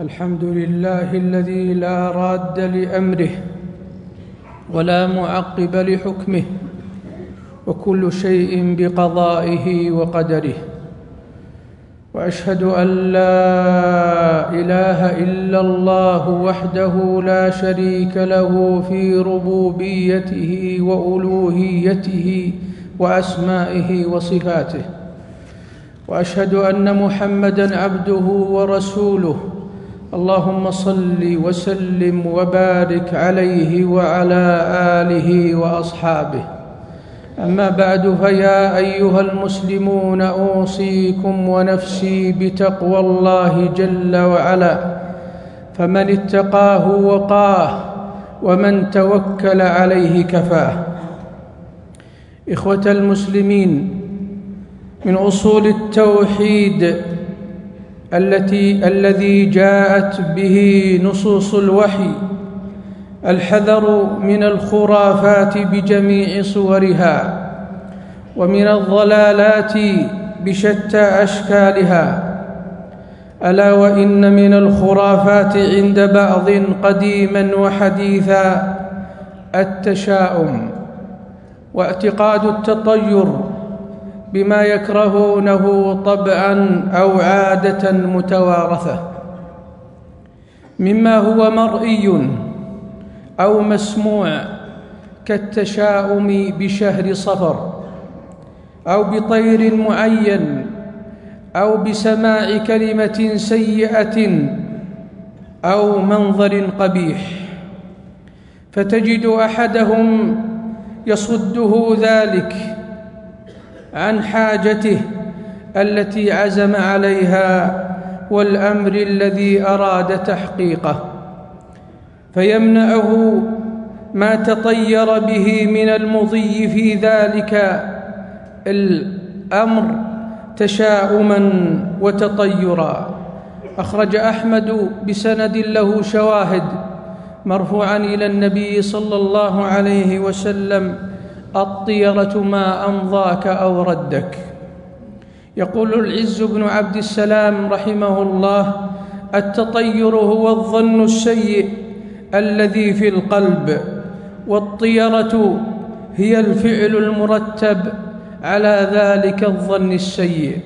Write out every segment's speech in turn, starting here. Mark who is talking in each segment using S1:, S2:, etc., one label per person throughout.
S1: الحمد لله الذي لا راد لأمره ولا معقب لحكمه وكل شيء بقضائه وقدره وأشهد أن لا إله إلا الله وحده لا شريك له في ربوبيته وألوهيته وأسمائه وصفاته وأشهد أن محمدا عبده ورسوله اللهم صل وسلم وبارك عليه وعلى آله وأصحابه. أما بعد فيا أيها المسلمون أوصيكم ونفسي بتقوى الله جل وعلا. فمن اتقاه وقاه ومن توكل عليه كفاه. إخوة المسلمين من أصول التوحيد التي الذي جاءت به نصوص الوحي الحذر من الخرافات بجميع صورها ومن الضلالات بشتى أشكالها. ألا وإن من الخرافات عند بعض قديما وحديثا التشاؤم واعتقاد التطير بما يكرهونه طبعا أو عادة متوارثة مما هو مرئي أو مسموع كالتشاؤم بشهر صفر أو بطير معين أو بسماع كلمة سيئة أو منظر قبيح فتجد أحدهم يصده ذلك عن حاجته التي عزم عليها والأمر الذي أراد تحقيقه فيمنعه ما تطير به من المضي في ذلك الأمر تشاؤما وتطيرا. أخرج أحمد بسند له شواهد مرفوعا إلى النبي صلى الله عليه وسلم الطيرة ما أمضاك أو ردك. يقول العز بن عبد السلام رحمه الله التطير هو الظن السيء الذي في القلب والطيرة هي الفعل المرتب على ذلك الظن السيء.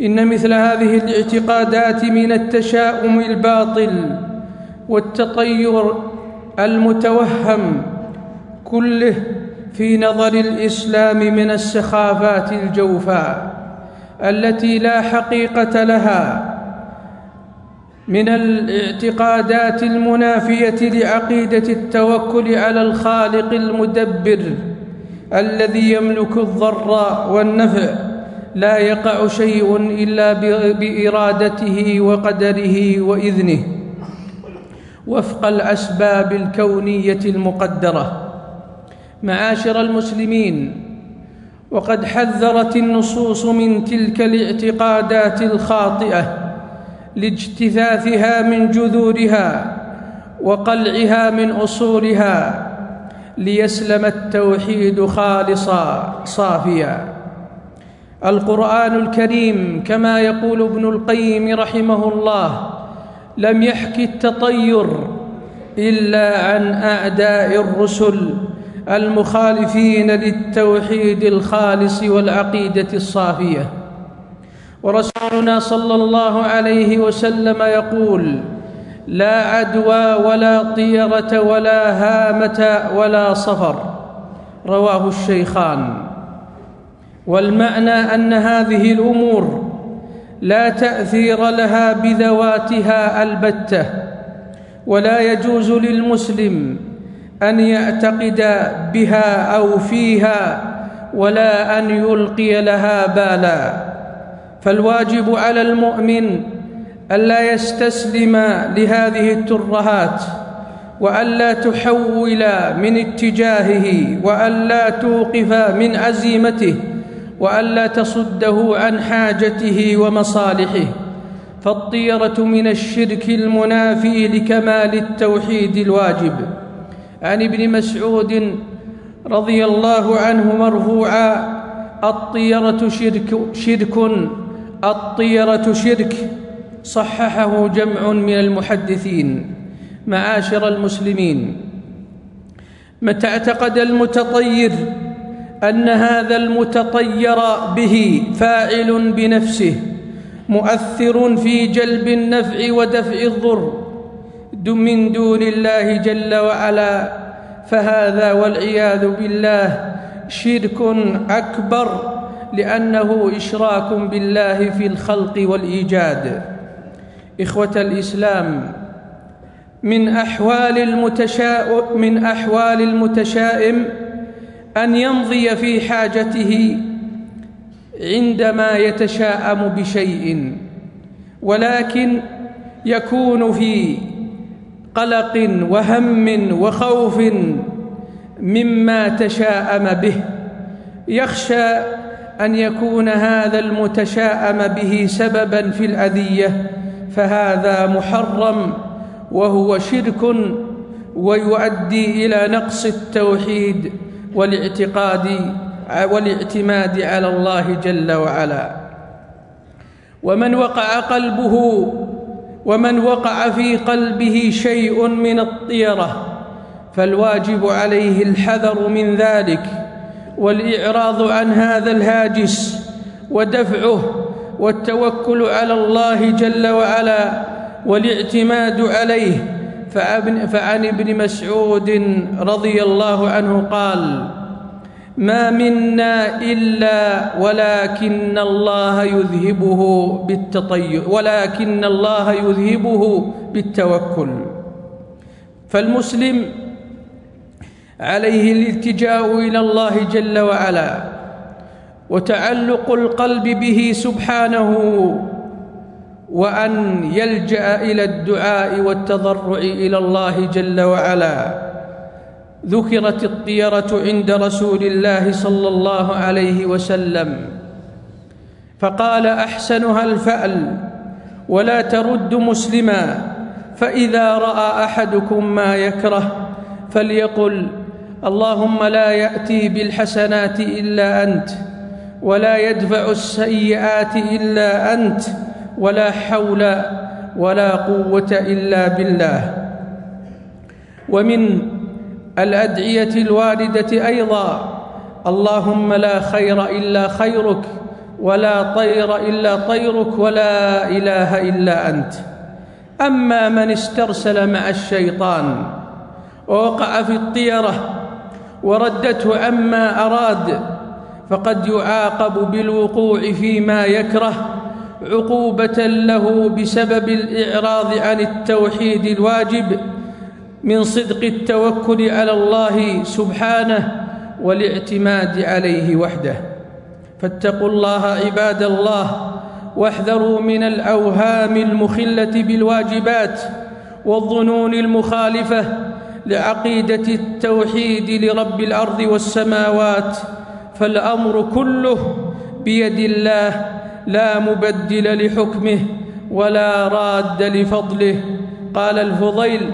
S1: إن مثل هذه الاعتقادات من التشاؤم الباطل والتطير المتوهم كله في نظر الإسلام من السخافات الجوفاء التي لا حقيقة لها من الاعتقادات المنافية لعقيدة التوكل على الخالق المدبر الذي يملك الضر والنفع لا يقع شيء إلا بإرادته وقدره وإذنه وفق الأسباب الكونية المقدرة معاشر المسلمين وقد حذرت النصوص من تلك الاعتقادات الخاطئة لاجتثاثها من جذورها وقلعها من أصولها ليسلم التوحيد خالصا صافيا. القرآن الكريم كما يقول ابن القيم رحمه الله لم يحك التطير إلا عن أعداء الرسل المخالفين للتوحيد الخالص والعقيدة الصافية. ورسولنا صلى الله عليه وسلم يقول لا عدوى ولا طيرة ولا هامة ولا صفر. رواه الشيخان. والمعنى أن هذه الأمور لا تأثير لها بذواتها البتة ولا يجوز للمسلم أن يعتقد بها أو فيها ولا أن يلقي لها بالا. فالواجب على المؤمن الا يستسلم لهذه الترهات والا تحول من اتجاهه والا توقف من عزيمته والا تصده عن حاجته ومصالحه. فالطيرة من الشرك المنافي لكمال التوحيد الواجب. عن ابن مسعود رضي الله عنه مرفوعا الطيرة شرك شرك الطيرة شرك صححه جمع من المحدثين معاشر المسلمين. متى اعتقد المتطير أن هذا المتطير به فاعل بنفسه مؤثر في جلب النفع ودفع الضر من دون الله جل وعلا فهذا والعياذ بالله شرك أكبر لأنه إشراك بالله في الخلق والإيجاد. إخوة الإسلام من أحوال المتشاء من أحوال المتشائم أن يمضي في حاجته عندما يتشاءم بشيء ولكن يكون في قلق وهم وخوف مما تشاءم به. يخشى أن يكون هذا المتشاءم به سببا في الأذية فهذا محرم وهو شرك ويؤدي إلى نقص التوحيد والاعتقاد والاعتماد على الله جل وعلا. ومن وقع قلبه ومن وقع في قلبه شيء من الطيرة فالواجب عليه الحذر من ذلك والإعراض عن هذا الهاجس ودفعه والتوكل على الله جل وعلا والاعتماد عليه. فعن ابن مسعود رضي الله عنه قال ما منا إلا ولكن الله يذهبه بالتطير ولكن الله يذهبه بالتوكل. فالمسلم عليه الالتجاء إلى الله جل وعلا وتعلق القلب به سبحانه وأن يلجأ إلى الدعاء والتضرع إلى الله جل وعلا. ذكرت الطيرة عند رسول الله صلى الله عليه وسلم. فقال أحسنها الفأل ولا ترد مسلما فإذا رأى أحدكم ما يكره فليقل اللهم لا يأتي بالحسنات إلا أنت ولا يدفع السيئات إلا أنت ولا حول ولا قوة إلا بالله. ومن الأدعية الواردة أيضا. اللهم لا خير إلا خيرك ولا طير إلا طيرك ولا إله إلا أنت. أما من استرسل مع الشيطان ووقع في الطيرة وردته عما أراد فقد يعاقب بالوقوع فيما يكره عقوبة له بسبب الإعراض عن التوحيد الواجب. من صدق التوكل على الله سبحانه والاعتماد عليه وحده. فاتقوا الله عباد الله واحذروا من الأوهام المخلة بالواجبات والظنون المخالفة لعقيدة التوحيد لرب الأرض والسماوات. فالأمر كله بيد الله لا مبدل لحكمه ولا راد لفضله. قال الفضيل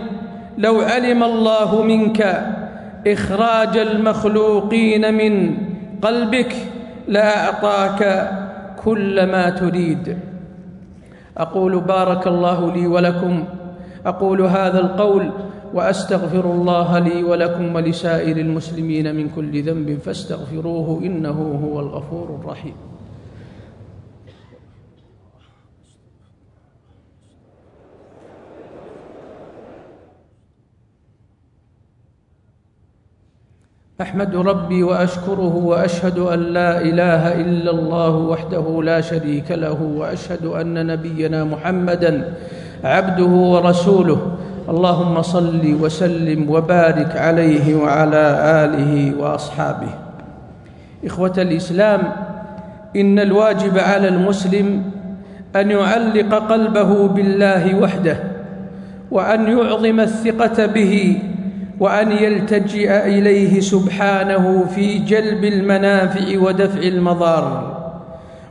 S1: لو علم الله منك إخراج المخلوقين من قلبك لأعطاك كل ما تريد. أقول بارك الله لي ولكم. أقول هذا القول وأستغفر الله لي ولكم ولسائر المسلمين من كل ذنب فاستغفروه إنه هو الغفور الرحيم. أحمد ربي وأشكره وأشهد أن لا إله إلا الله وحده لا شريك له وأشهد أن نبينا محمدا عبده ورسوله. اللهم صل وسلم وبارك عليه وعلى آله وأصحابه. إخوة الإسلام إن الواجب على المسلم أن يعلق قلبه بالله وحده وأن يعظم الثقة به وأن يلتجئ إليه سبحانه في جلب المنافع ودفع المضار.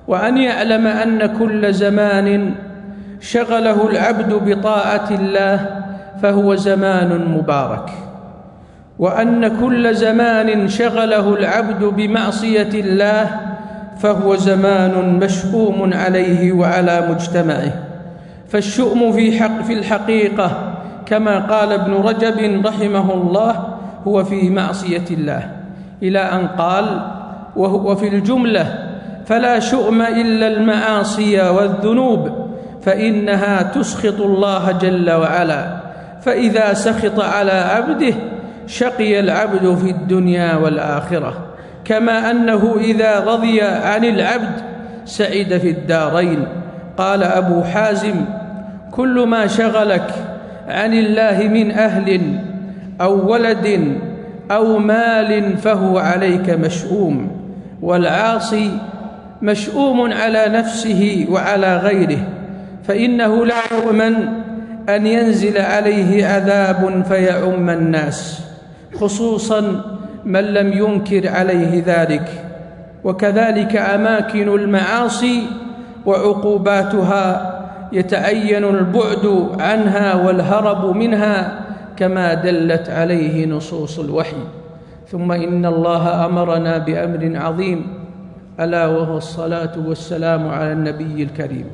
S1: وأن يعلم أن كل زمان شغله العبد بطاعة الله فهو زمان مبارك. وأن كل زمان شغله العبد بمعصية الله فهو زمان مشؤوم عليه وعلى مجتمعه. فالشؤم في حق في الحقيقة كما قال ابن رجب رحمه الله هو في معصية الله إلى أن قال وفي الجملة فلا شؤم إلا المعاصي والذنوب فإنها تسخط الله جل وعلا فإذا سخط على عبده شقي العبد في الدنيا والآخرة كما أنه إذا رضي عن العبد سعد في الدارين. قال أبو حازم كل ما شغلك عن الله من أهل أو ولد أو مال فهو عليك مشؤوم والعاصي مشؤوم على نفسه وعلى غيره فإنه لا يؤمن أن ينزل عليه عذاب فيعم الناس خصوصا من لم ينكر عليه ذلك وكذلك أماكن المعاصي وعقوباتها يتعين البعد عنها والهرب منها كما دلت عليه نصوص الوحي. ثم إن الله أمرنا بأمر عظيم ألا وهو الصلاة والسلام على النبي الكريم.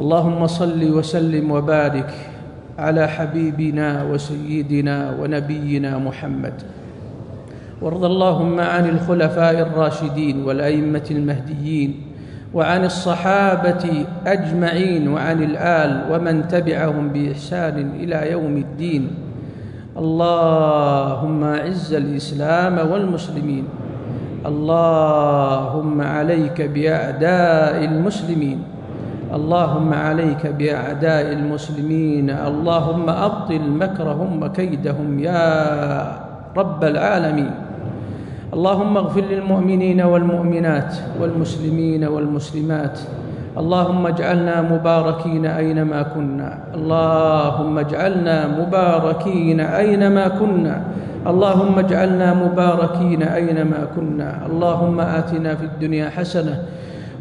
S1: اللهم صل وسلم وبارك على حبيبنا وسيدنا ونبينا محمد. وارض اللهم عن الخلفاء الراشدين والأئمة المهديين وعن الصحابة أجمعين وعن الآل ومن تبعهم بإحسان إلى يوم الدين. اللهم أعز الإسلام والمسلمين. اللهم عليك بأعداء المسلمين. اللهم عليك بأعداء المسلمين. اللهم أبطل مكرهم وكيدهم يا رب العالمين. اللهم اغفر للمؤمنين والمؤمنات والمسلمين والمسلمات. اللهم اجعلنا مباركين أينما كنا. اللهم اجعلنا مباركين أينما كنا. اللهم اجعلنا مباركين أينما كنا. اللهم آتنا في الدنيا حسنة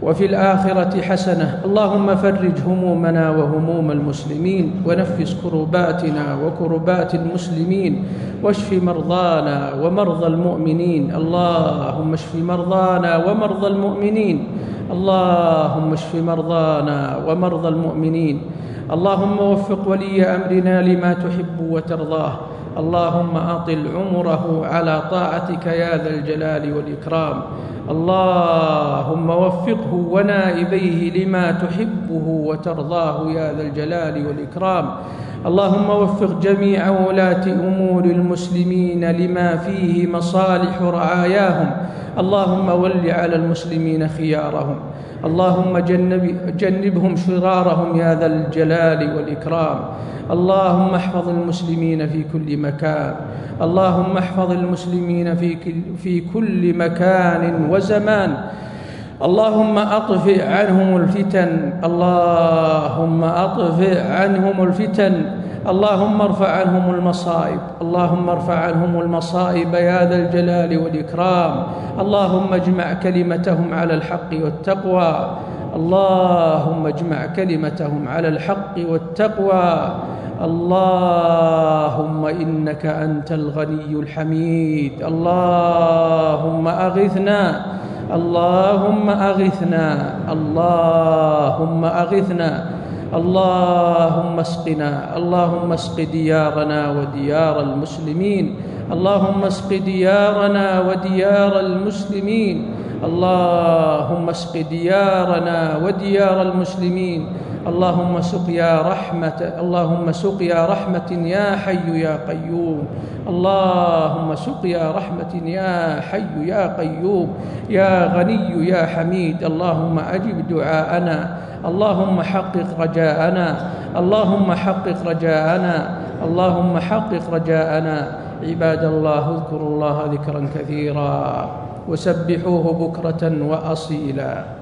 S1: وفي الآخرة حسنة. اللهم فرج همومنا وهموم المسلمين ونفس كرباتنا وكربات المسلمين واشف مرضانا ومرضى المؤمنين. اللهم اشف مرضانا ومرضى المؤمنين. اللهم اشف مرضانا ومرضى المؤمنين. اللهم وفق ولي أمرنا لما تحب وترضاه. اللهم أطل عمره على طاعتك يا ذا الجلال والإكرام. اللهم وفقه ونائبيه لما تحبه وترضاه يا ذا الجلال والإكرام. اللهم وفق جميع ولاة أمور المسلمين لما فيه مصالح رعاياهم. اللهم ول على المسلمين خيارهم. اللهم جنب جنبهم شرارهم يا ذا الجلال والإكرام. اللهم احفظ المسلمين في كل مكان. اللهم احفظ المسلمين في في كل مكان وزمان. اللهم أطفئ عنهم الفتن. اللهم أطفئ عنهم الفتن. اللهم ارفع عنهم المصائب اللهم ارفع عنهم المصائب يا ذا الجلال والإكرام اللهم اجمع كلمتهم على الحق والتقوى اللهم اجمع كلمتهم على الحق والتقوى اللهم إنك أنت الغني الحميد اللهم أغثنا اللهم أغثنا اللهم أغثنا. اللهم اسقنا اللهم اسق ديارنا وديار المسلمين اللهم اسق ديارنا وديار المسلمين. اللهم اسق ديارنا وديار المسلمين. اللهم سقيا رحمة اللهم سقيا رحمة يا حي يا قيوم. اللهم سقيا رحمة يا حي يا قيوم. يا غني يا حميد اللهم أجب دعاءنا. اللهم حقق رجاءنا. اللهم حقق رجاءنا. اللهم حقق رجاءنا. عباد الله اذكروا الله ذكرا كثيرا. وسبحوه بكرة وأصيلا.